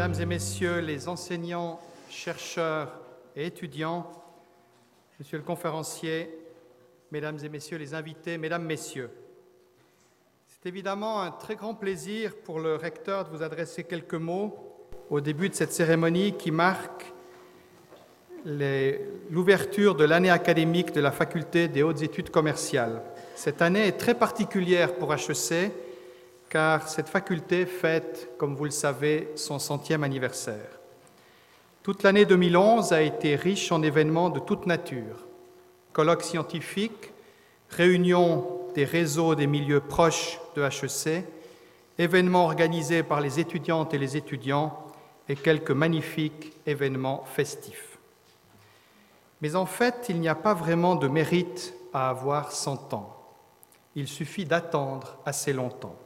Mesdames et Messieurs les enseignants, chercheurs et étudiants, Monsieur le conférencier, Mesdames et Messieurs les invités, Mesdames, Messieurs, c'est évidemment un très grand plaisir pour le recteur de vous adresser quelques mots au début de cette cérémonie qui marque l'ouverture de l'année académique de la faculté des hautes études commerciales. Cette année est très particulière pour HEC car cette faculté fête, comme vous le savez, son centième anniversaire. Toute l'année 2011 a été riche en événements de toute nature. Colloques scientifiques, réunions des réseaux des milieux proches de HEC, événements organisés par les étudiantes et les étudiants et quelques magnifiques événements festifs. Mais en fait, il n'y a pas vraiment de mérite à avoir 100 ans. Il suffit d'attendre assez longtemps.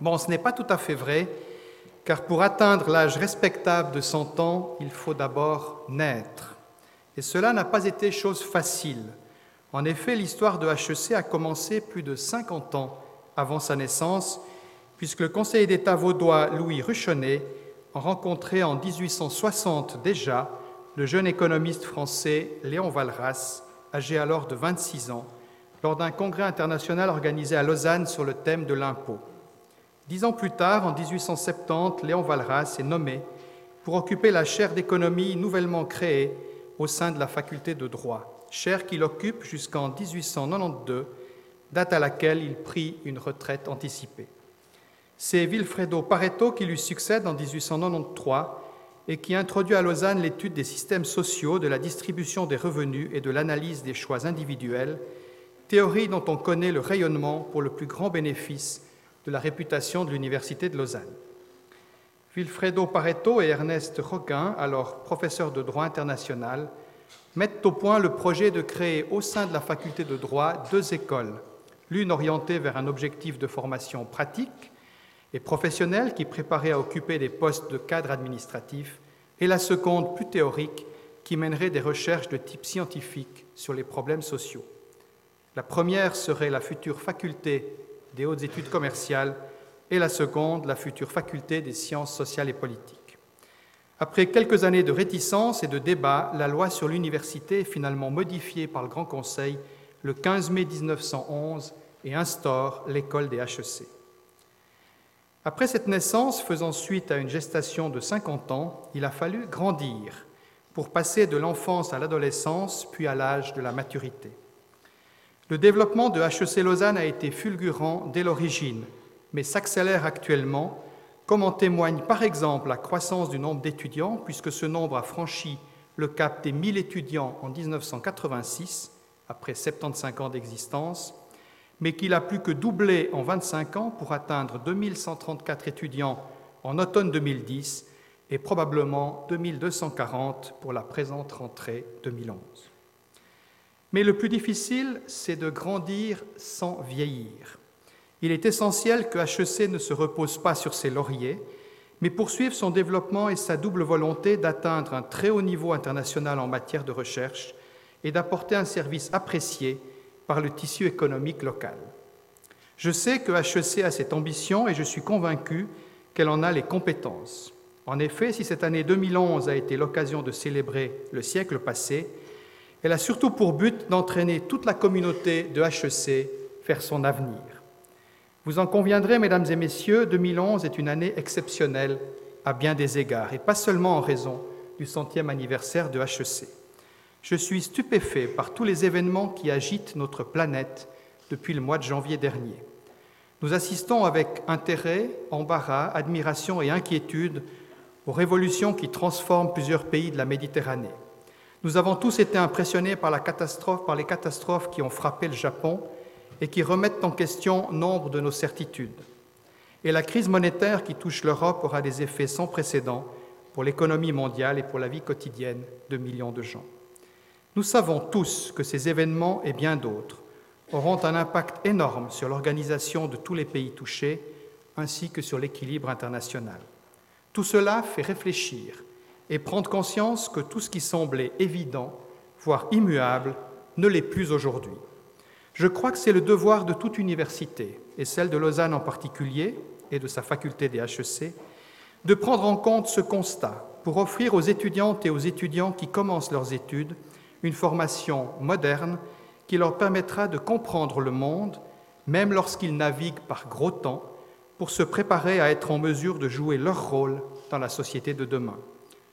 Bon, ce n'est pas tout à fait vrai, car pour atteindre l'âge respectable de 100 ans, il faut d'abord naître. Et cela n'a pas été chose facile. En effet, l'histoire de HEC a commencé plus de 50 ans avant sa naissance, puisque le conseiller d'État vaudois Louis Ruchonnet en rencontrait en 1860 déjà le jeune économiste français Léon Valras, âgé alors de 26 ans, lors d'un congrès international organisé à Lausanne sur le thème de l'impôt. Dix ans plus tard, en 1870, Léon Valras est nommé pour occuper la chaire d'économie nouvellement créée au sein de la faculté de droit, chaire qu'il occupe jusqu'en 1892, date à laquelle il prit une retraite anticipée. C'est Vilfredo Pareto qui lui succède en 1893 et qui introduit à Lausanne l'étude des systèmes sociaux, de la distribution des revenus et de l'analyse des choix individuels, théorie dont on connaît le rayonnement pour le plus grand bénéfice de la réputation de l'Université de Lausanne. Wilfredo Pareto et Ernest Roquin, alors professeurs de droit international, mettent au point le projet de créer au sein de la faculté de droit deux écoles, l'une orientée vers un objectif de formation pratique et professionnelle qui préparait à occuper des postes de cadre administratif, et la seconde plus théorique qui mènerait des recherches de type scientifique sur les problèmes sociaux. La première serait la future faculté des hautes études commerciales et la seconde, la future faculté des sciences sociales et politiques. Après quelques années de réticence et de débat, la loi sur l'université est finalement modifiée par le Grand Conseil le 15 mai 1911 et instaure l'école des HEC. Après cette naissance, faisant suite à une gestation de 50 ans, il a fallu grandir pour passer de l'enfance à l'adolescence, puis à l'âge de la maturité. Le développement de HEC Lausanne a été fulgurant dès l'origine, mais s'accélère actuellement, comme en témoigne par exemple la croissance du nombre d'étudiants, puisque ce nombre a franchi le cap des 1000 étudiants en 1986, après 75 ans d'existence, mais qu'il a plus que doublé en 25 ans pour atteindre 2134 étudiants en automne 2010 et probablement 2240 pour la présente rentrée 2011. Mais le plus difficile, c'est de grandir sans vieillir. Il est essentiel que HEC ne se repose pas sur ses lauriers, mais poursuive son développement et sa double volonté d'atteindre un très haut niveau international en matière de recherche et d'apporter un service apprécié par le tissu économique local. Je sais que HEC a cette ambition et je suis convaincu qu'elle en a les compétences. En effet, si cette année 2011 a été l'occasion de célébrer le siècle passé, elle a surtout pour but d'entraîner toute la communauté de HEC vers son avenir. Vous en conviendrez, mesdames et messieurs, 2011 est une année exceptionnelle à bien des égards, et pas seulement en raison du centième anniversaire de HEC. Je suis stupéfait par tous les événements qui agitent notre planète depuis le mois de janvier dernier. Nous assistons avec intérêt, embarras, admiration et inquiétude aux révolutions qui transforment plusieurs pays de la Méditerranée. Nous avons tous été impressionnés par, la catastrophe, par les catastrophes qui ont frappé le Japon et qui remettent en question nombre de nos certitudes. Et la crise monétaire qui touche l'Europe aura des effets sans précédent pour l'économie mondiale et pour la vie quotidienne de millions de gens. Nous savons tous que ces événements et bien d'autres auront un impact énorme sur l'organisation de tous les pays touchés ainsi que sur l'équilibre international. Tout cela fait réfléchir et prendre conscience que tout ce qui semblait évident, voire immuable, ne l'est plus aujourd'hui. Je crois que c'est le devoir de toute université, et celle de Lausanne en particulier, et de sa faculté des HEC, de prendre en compte ce constat pour offrir aux étudiantes et aux étudiants qui commencent leurs études une formation moderne qui leur permettra de comprendre le monde, même lorsqu'ils naviguent par gros temps, pour se préparer à être en mesure de jouer leur rôle dans la société de demain.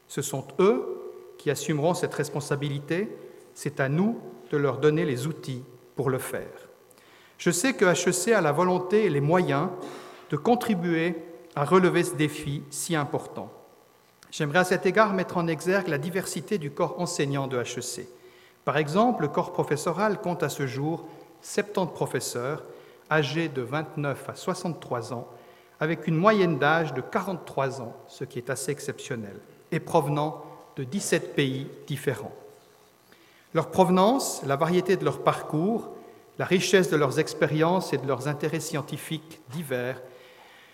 Ce sont eux qui assumeront cette responsabilité, c'est à nous de leur donner les outils pour le faire. Je sais que HEC a la volonté et les moyens de contribuer à relever ce défi si important. J'aimerais à cet égard mettre en exergue la diversité du corps enseignant de HEC. Par exemple, le corps professoral compte à ce jour 70 professeurs âgés de 29 à 63 ans, avec une moyenne d'âge de 43 ans, ce qui est assez exceptionnel, et provenant de 17 pays différents. Leur provenance, la variété de leur parcours, la richesse de leurs expériences et de leurs intérêts scientifiques divers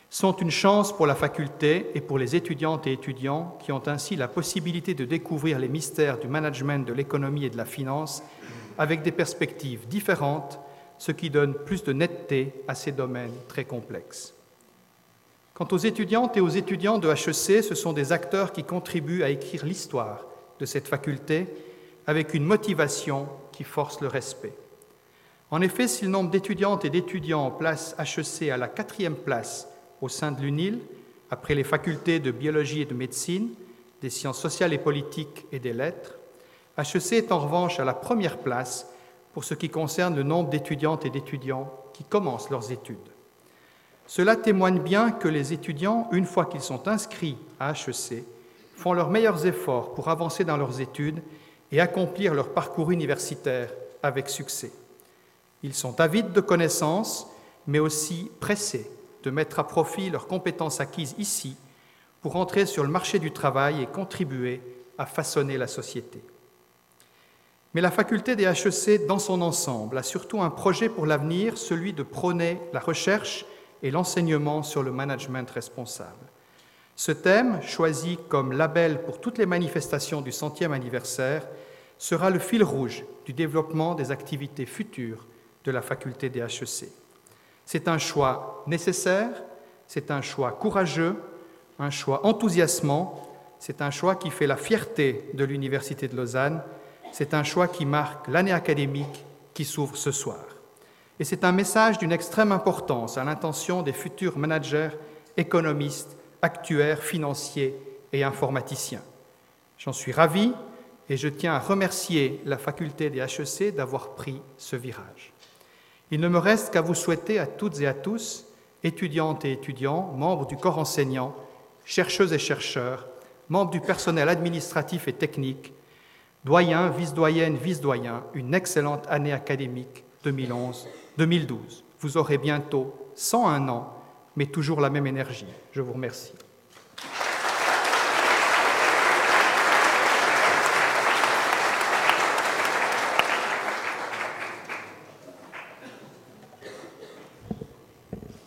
sont une chance pour la faculté et pour les étudiantes et étudiants qui ont ainsi la possibilité de découvrir les mystères du management de l'économie et de la finance avec des perspectives différentes, ce qui donne plus de netteté à ces domaines très complexes. Quant aux étudiantes et aux étudiants de HEC, ce sont des acteurs qui contribuent à écrire l'histoire de cette faculté avec une motivation qui force le respect. En effet, si le nombre d'étudiantes et d'étudiants place HEC à la quatrième place au sein de l'UNIL, après les facultés de biologie et de médecine, des sciences sociales et politiques et des lettres, HEC est en revanche à la première place pour ce qui concerne le nombre d'étudiantes et d'étudiants qui commencent leurs études. Cela témoigne bien que les étudiants, une fois qu'ils sont inscrits à HEC, font leurs meilleurs efforts pour avancer dans leurs études et accomplir leur parcours universitaire avec succès. Ils sont avides de connaissances, mais aussi pressés de mettre à profit leurs compétences acquises ici pour entrer sur le marché du travail et contribuer à façonner la société. Mais la faculté des HEC dans son ensemble a surtout un projet pour l'avenir, celui de prôner la recherche et l'enseignement sur le management responsable. Ce thème, choisi comme label pour toutes les manifestations du centième anniversaire, sera le fil rouge du développement des activités futures de la faculté des HEC. C'est un choix nécessaire, c'est un choix courageux, un choix enthousiasmant, c'est un choix qui fait la fierté de l'Université de Lausanne, c'est un choix qui marque l'année académique qui s'ouvre ce soir. Et c'est un message d'une extrême importance à l'intention des futurs managers, économistes, actuaires, financiers et informaticiens. J'en suis ravi et je tiens à remercier la faculté des HEC d'avoir pris ce virage. Il ne me reste qu'à vous souhaiter à toutes et à tous, étudiantes et étudiants, membres du corps enseignant, chercheuses et chercheurs, membres du personnel administratif et technique, doyens, vice-doyennes, vice-doyens, une excellente année académique 2011-2012. Vous aurez bientôt 101 ans mais toujours la même énergie. Je vous remercie.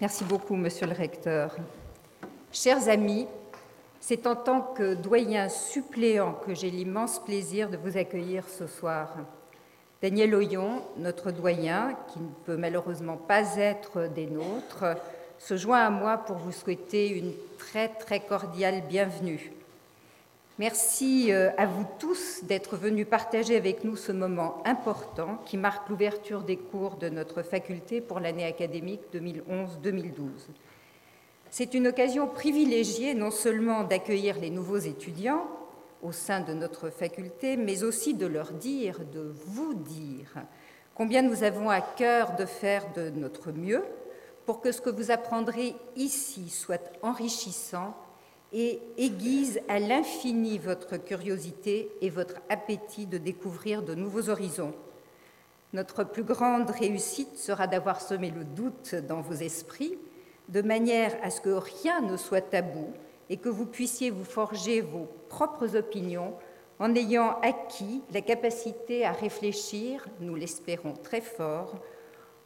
Merci beaucoup, Monsieur le Recteur. Chers amis, c'est en tant que doyen suppléant que j'ai l'immense plaisir de vous accueillir ce soir. Daniel Oyon, notre doyen, qui ne peut malheureusement pas être des nôtres, se joint à moi pour vous souhaiter une très très cordiale bienvenue. Merci euh, à vous tous d'être venus partager avec nous ce moment important qui marque l'ouverture des cours de notre faculté pour l'année académique 2011-2012. C'est une occasion privilégiée non seulement d'accueillir les nouveaux étudiants au sein de notre faculté, mais aussi de leur dire, de vous dire, combien nous avons à cœur de faire de notre mieux pour que ce que vous apprendrez ici soit enrichissant et aiguise à l'infini votre curiosité et votre appétit de découvrir de nouveaux horizons. Notre plus grande réussite sera d'avoir semé le doute dans vos esprits, de manière à ce que rien ne soit tabou et que vous puissiez vous forger vos propres opinions en ayant acquis la capacité à réfléchir, nous l'espérons très fort,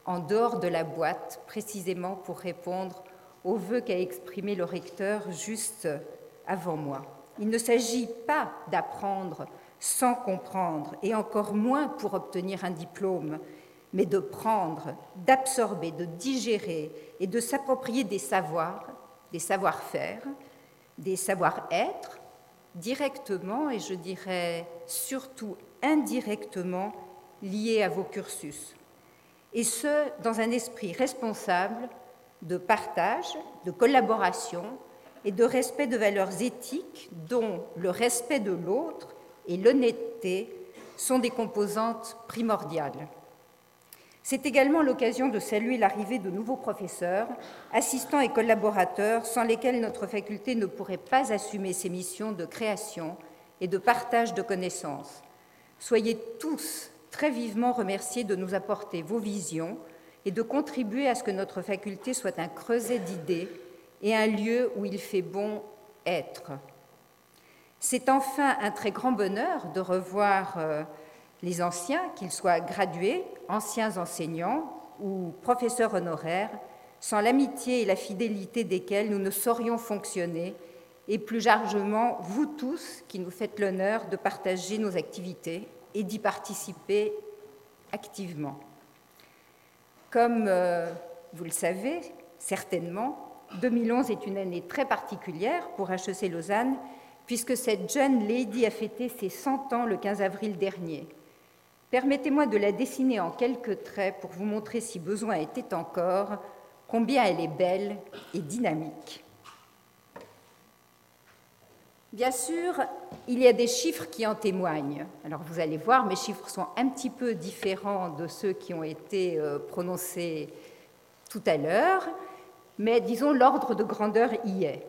en dehors de la boîte, précisément pour répondre aux vœux qu'a exprimé le recteur juste avant moi. Il ne s'agit pas d'apprendre sans comprendre, et encore moins pour obtenir un diplôme, mais de prendre, d'absorber, de digérer et de s'approprier des savoirs, des savoir-faire, des savoir-être, directement et je dirais surtout indirectement liés à vos cursus. Et ce, dans un esprit responsable de partage, de collaboration et de respect de valeurs éthiques dont le respect de l'autre et l'honnêteté sont des composantes primordiales. C'est également l'occasion de saluer l'arrivée de nouveaux professeurs, assistants et collaborateurs sans lesquels notre faculté ne pourrait pas assumer ses missions de création et de partage de connaissances. Soyez tous très vivement remerciés de nous apporter vos visions et de contribuer à ce que notre faculté soit un creuset d'idées et un lieu où il fait bon être. C'est enfin un très grand bonheur de revoir euh, les anciens, qu'ils soient gradués, anciens enseignants ou professeurs honoraires, sans l'amitié et la fidélité desquels nous ne saurions fonctionner, et plus largement vous tous qui nous faites l'honneur de partager nos activités et d'y participer activement. Comme euh, vous le savez certainement, 2011 est une année très particulière pour HEC Lausanne, puisque cette jeune lady a fêté ses 100 ans le 15 avril dernier. Permettez-moi de la dessiner en quelques traits pour vous montrer, si besoin était encore, combien elle est belle et dynamique. Bien sûr, il y a des chiffres qui en témoignent. Alors vous allez voir, mes chiffres sont un petit peu différents de ceux qui ont été euh, prononcés tout à l'heure, mais disons l'ordre de grandeur y est.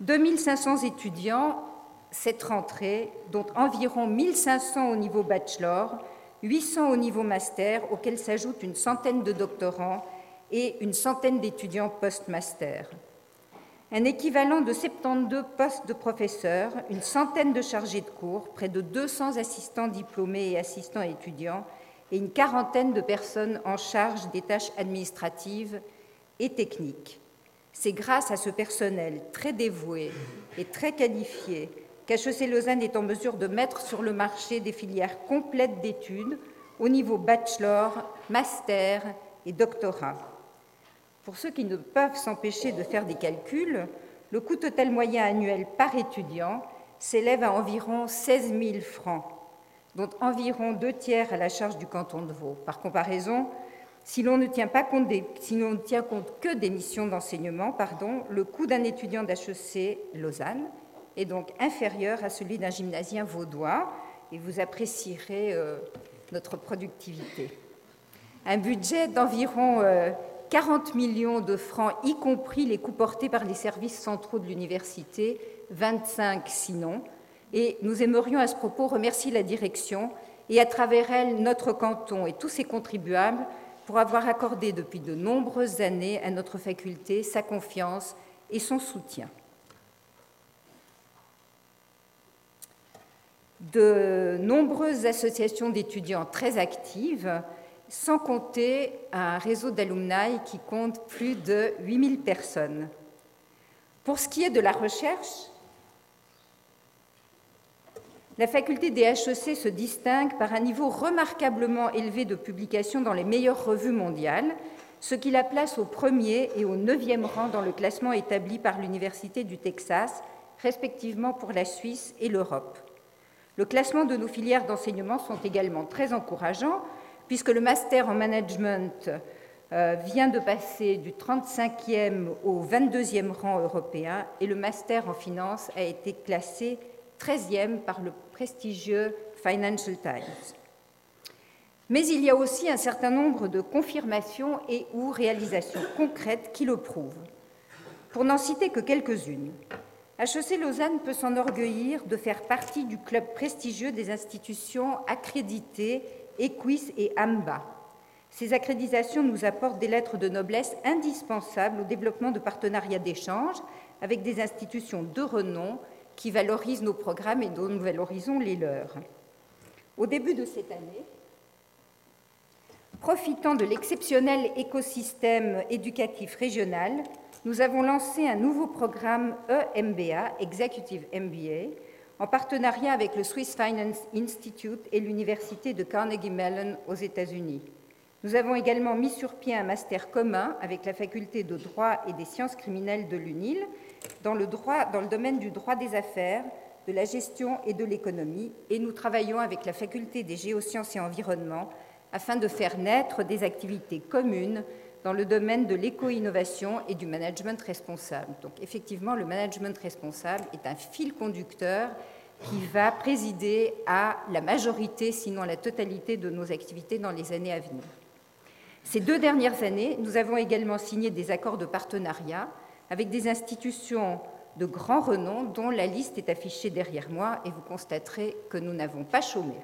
2500 étudiants cette rentrée, dont environ 1500 au niveau bachelor, 800 au niveau master, auxquels s'ajoutent une centaine de doctorants et une centaine d'étudiants post-master. Un équivalent de 72 postes de professeurs, une centaine de chargés de cours, près de 200 assistants diplômés et assistants étudiants, et une quarantaine de personnes en charge des tâches administratives et techniques. C'est grâce à ce personnel très dévoué et très qualifié qu'HEC Lausanne est en mesure de mettre sur le marché des filières complètes d'études au niveau bachelor, master et doctorat? Pour ceux qui ne peuvent s'empêcher de faire des calculs, le coût total moyen annuel par étudiant s'élève à environ 16 000 francs, dont environ deux tiers à la charge du canton de Vaud. Par comparaison, si l'on ne tient, compte que des missions d'enseignement, pardon, le coût d'un étudiant d'HEC Lausanne est donc inférieur à celui d'un gymnasien vaudois, et vous apprécierez euh, notre productivité. Un budget d'environ 40 euh, millions de francs, y compris les coûts portés par les services centraux de l'université, 25 sinon. Et nous aimerions à ce propos remercier la direction et à travers elle notre canton et tous ses contribuables pour avoir accordé depuis de nombreuses années à notre faculté sa confiance et son soutien. De nombreuses associations d'étudiants très actives, sans compter un réseau d'alumni qui compte plus de 8000 personnes. Pour ce qui est de la recherche, la faculté des HEC se distingue par un niveau remarquablement élevé de publications dans les meilleures revues mondiales, ce qui la place au premier et au neuvième rang dans le classement établi par l'Université du Texas, respectivement pour la Suisse et l'Europe. Le classement de nos filières d'enseignement sont également très encourageants, puisque le master en management euh, vient de passer du 35e au 22e rang européen et le master en finance a été classé 13e par le prestigieux Financial Times. Mais il y a aussi un certain nombre de confirmations et ou réalisations concrètes qui le prouvent. Pour n'en citer que quelques-unes, HEC Lausanne peut s'enorgueillir de faire partie du club prestigieux des institutions accréditées Equis et AMBA. Ces accréditations nous apportent des lettres de noblesse indispensables au développement de partenariats d'échange avec des institutions de renom qui valorisent nos programmes et dont nous valorisons les leurs. Au début de cette année, profitant de l'exceptionnel écosystème éducatif régional, nous avons lancé un nouveau programme EMBA, Executive MBA, en partenariat avec le Swiss Finance Institute et l'Université de Carnegie Mellon aux États-Unis. Nous avons également mis sur pied un master commun avec la faculté de droit et des sciences criminelles de l'UNIL, dans le, dans le domaine du droit des affaires, de la gestion et de l'économie, et nous travaillons avec la faculté des géosciences et environnement afin de faire naître des activités communes dans le domaine de l'éco-innovation et du management responsable. Donc effectivement, le management responsable est un fil conducteur qui va présider à la majorité, sinon la totalité de nos activités dans les années à venir. Ces deux dernières années, nous avons également signé des accords de partenariat avec des institutions de grand renom dont la liste est affichée derrière moi et vous constaterez que nous n'avons pas chômé.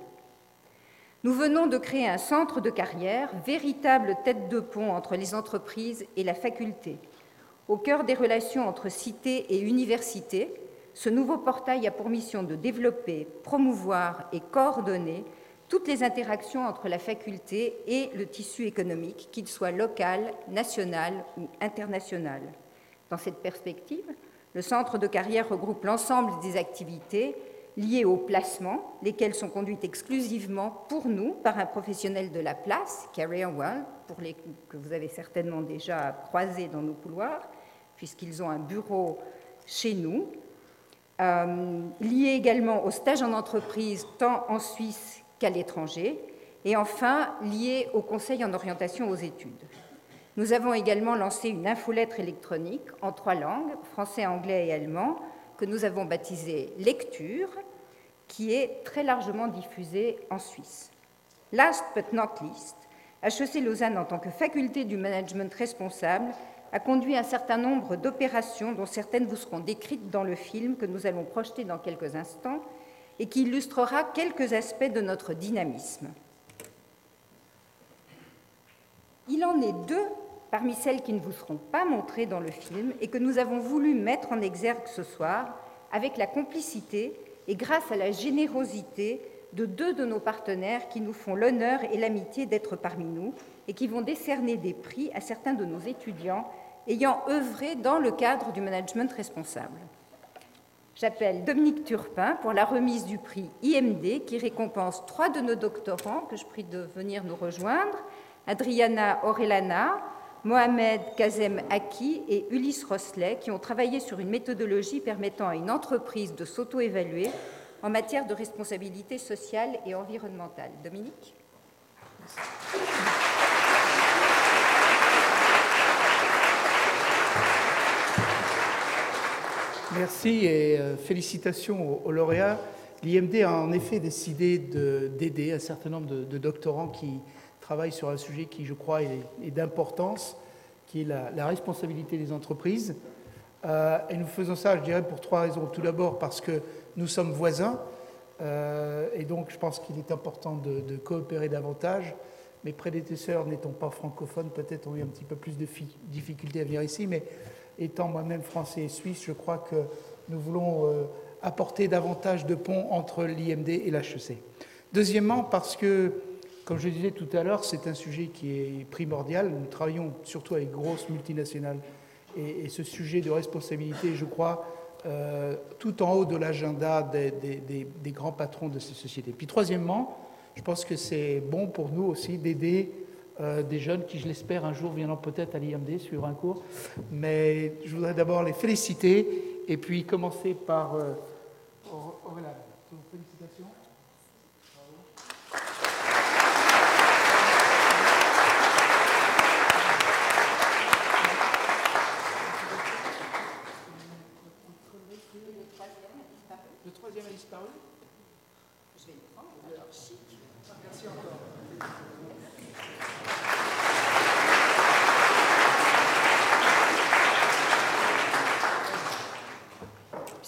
Nous venons de créer un centre de carrière, véritable tête de pont entre les entreprises et la faculté. Au cœur des relations entre cité et université, ce nouveau portail a pour mission de développer, promouvoir et coordonner toutes les interactions entre la faculté et le tissu économique, qu'il soit local, national ou international. Dans cette perspective, le centre de carrière regroupe l'ensemble des activités liées au placement, lesquelles sont conduites exclusivement pour nous par un professionnel de la place, Career World, pour les que vous avez certainement déjà croisés dans nos couloirs, puisqu'ils ont un bureau chez nous. Euh, également au stage en entreprise, tant en Suisse qu'à l'étranger, et enfin liées au conseil en orientation aux études. Nous avons également lancé une infolettre électronique en trois langues, français, anglais et allemand, que nous avons baptisée Lecture, qui est très largement diffusée en Suisse. Last but not least, HEC Lausanne, en tant que faculté du management responsable, a conduit un certain nombre d'opérations dont certaines vous seront décrites dans le film que nous allons projeter dans quelques instants et qui illustrera quelques aspects de notre dynamisme. Il en est deux parmi celles qui ne vous seront pas montrées dans le film et que nous avons voulu mettre en exergue ce soir avec la complicité et grâce à la générosité de deux de nos partenaires qui nous font l'honneur et l'amitié d'être parmi nous et qui vont décerner des prix à certains de nos étudiants ayant œuvré dans le cadre du management responsable. J'appelle Dominique Turpin pour la remise du prix IMD qui récompense trois de nos doctorants que je prie de venir nous rejoindre, Adriana Orellana, Mohamed Kazem Aki et Ulysse Rosselet, qui ont travaillé sur une méthodologie permettant à une entreprise de s'auto-évaluer en matière de responsabilité sociale et environnementale. Dominique Merci et euh, félicitations aux, lauréats. L'IMD a en effet décidé d'aider un certain nombre de doctorants qui travaille sur un sujet qui, je crois, est, d'importance, qui est la, responsabilité des entreprises. Euh, et nous faisons ça, je dirais, pour trois raisons. Tout d'abord parce que nous sommes voisins, euh, et donc je pense qu'il est important de, coopérer davantage. Mes prédécesseurs n'étant pas francophones, peut-être ont eu un petit peu plus de difficultés à venir ici, mais étant moi-même français et suisse, je crois que nous voulons euh, apporter davantage de ponts entre l'IMD et l'HEC. Deuxièmement, parce que comme je disais tout à l'heure, c'est un sujet qui est primordial. Nous travaillons surtout avec grosses multinationales. Et, ce sujet de responsabilité, je crois, euh, tout en haut de l'agenda des, grands patrons de ces sociétés. Puis troisièmement, je pense que c'est bon pour nous aussi d'aider euh, des jeunes qui, je l'espère, un jour viendront peut-être à l'IMD suivre un cours. Mais je voudrais d'abord les féliciter et puis commencer par... Euh, félicitations.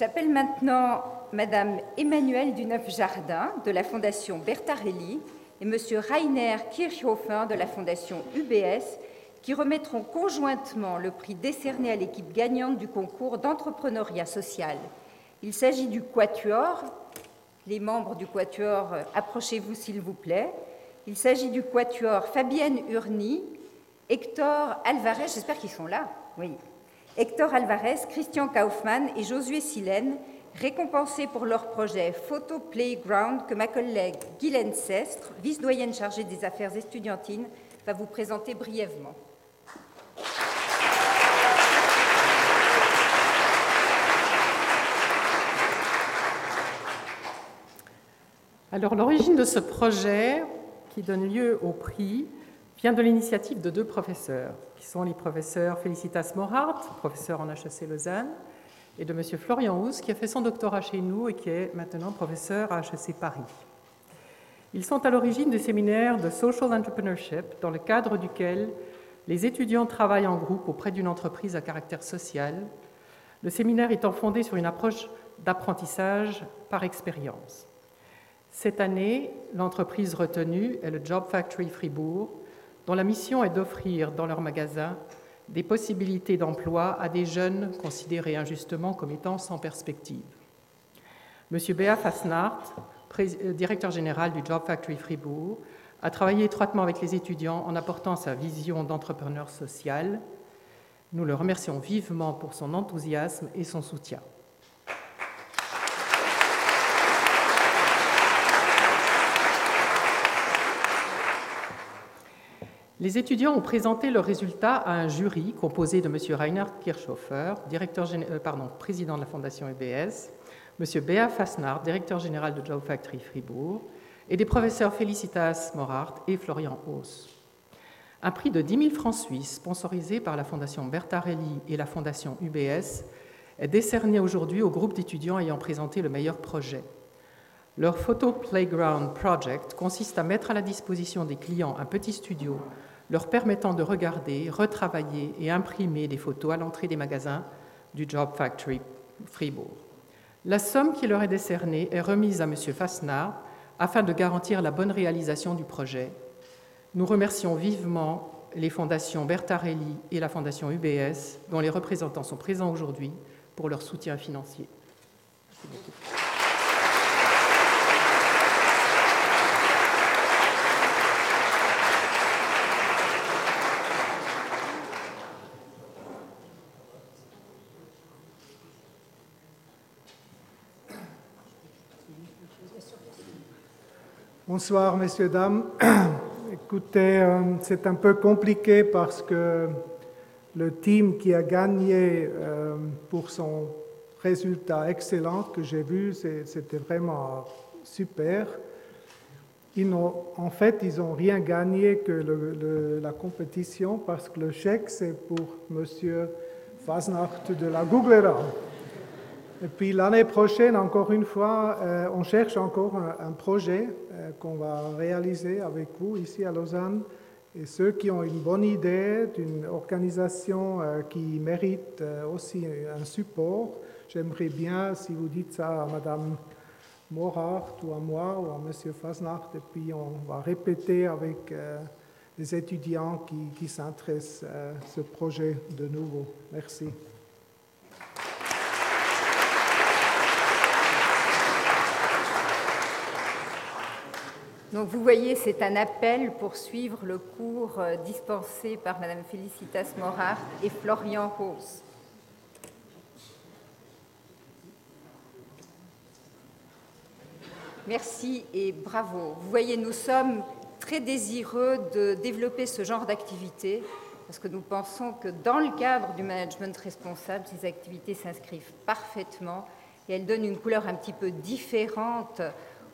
J'appelle maintenant Madame Emmanuelle Duneuf-Jardin de la Fondation Bertarelli et Monsieur Rainer Kirchhofer de la Fondation UBS qui remettront conjointement le prix décerné à l'équipe gagnante du concours d'entrepreneuriat social. Il s'agit du Quatuor. Les membres du Quatuor, approchez-vous s'il vous plaît. Il s'agit du Quatuor Fabienne Urni, Hector Alvarez, j'espère qu'ils sont là, oui, Hector Alvarez, Christian Kaufmann et Josué Silène, récompensés pour leur projet Photo Playground que ma collègue Guylaine Sestre, vice-doyenne chargée des affaires étudiantines, va vous présenter brièvement. Alors l'origine de ce projet qui donne lieu au prix vient de l'initiative de deux professeurs, qui sont les professeurs Félicitas Morhart, professeur en HEC Lausanne, et de M. Florian Hous, qui a fait son doctorat chez nous et qui est maintenant professeur à HEC Paris. Ils sont à l'origine du séminaire de Social Entrepreneurship, dans le cadre duquel les étudiants travaillent en groupe auprès d'une entreprise à caractère social, le séminaire étant fondé sur une approche d'apprentissage par expérience. Cette année, l'entreprise retenue est le Job Factory Fribourg, dont la mission est d'offrir dans leur magasin des possibilités d'emploi à des jeunes considérés injustement comme étant sans perspective. Monsieur Béa Fasnart, euh, directeur général du Job Factory Fribourg, a travaillé étroitement avec les étudiants en apportant sa vision d'entrepreneur social. Nous le remercions vivement pour son enthousiasme et son soutien. Les étudiants ont présenté leurs résultats à un jury composé de M. Reinhard Kirchhofer, euh, président de la Fondation EBS, M. Béa Fasnard, directeur général de Job Factory Fribourg, et des professeurs Felicitas Morart et Florian Hauss. Un prix de 10 000 francs suisses, sponsorisé par la Fondation Bertarelli et la Fondation UBS, est décerné aujourd'hui au groupe d'étudiants ayant présenté le meilleur projet. Leur Photo Playground Project consiste à mettre à la disposition des clients un petit studio leur permettant de regarder, retravailler et imprimer des photos à l'entrée des magasins du Job Factory Fribourg. La somme qui leur est décernée est remise à M. Fasnard afin de garantir la bonne réalisation du projet. Nous remercions vivement les fondations Bertarelli et la fondation UBS, dont les représentants sont présents aujourd'hui, pour leur soutien financier. Bonsoir, messieurs, dames. Écoutez, euh, c'est un peu compliqué parce que le team qui a gagné euh, pour son résultat excellent que j'ai vu, c'était vraiment super. Ils en fait, ils n'ont rien gagné que la compétition parce que le chèque, c'est pour Monsieur Fasnacht de la Googlera. Et puis l'année prochaine, encore une fois, euh, on cherche encore un, projet euh, qu'on va réaliser avec vous ici à Lausanne. Et ceux qui ont une bonne idée d'une organisation euh, qui mérite aussi un support, j'aimerais bien, si vous dites ça à Madame Morart ou à moi ou à Monsieur Fasnacht, et puis on va répéter avec les étudiants qui, qui s'intéressent à ce projet de nouveau. Merci. Donc vous voyez, c'est un appel pour suivre le cours euh, dispensé par Madame Félicitas Morard et Florian Rose. Merci et bravo. Vous voyez, nous sommes très désireux de développer ce genre d'activité parce que nous pensons que dans le cadre du management responsable, ces activités s'inscrivent parfaitement et elles donnent une couleur un petit peu différente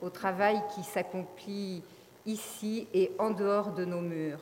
au travail qui s'accomplit ici et en dehors de nos murs.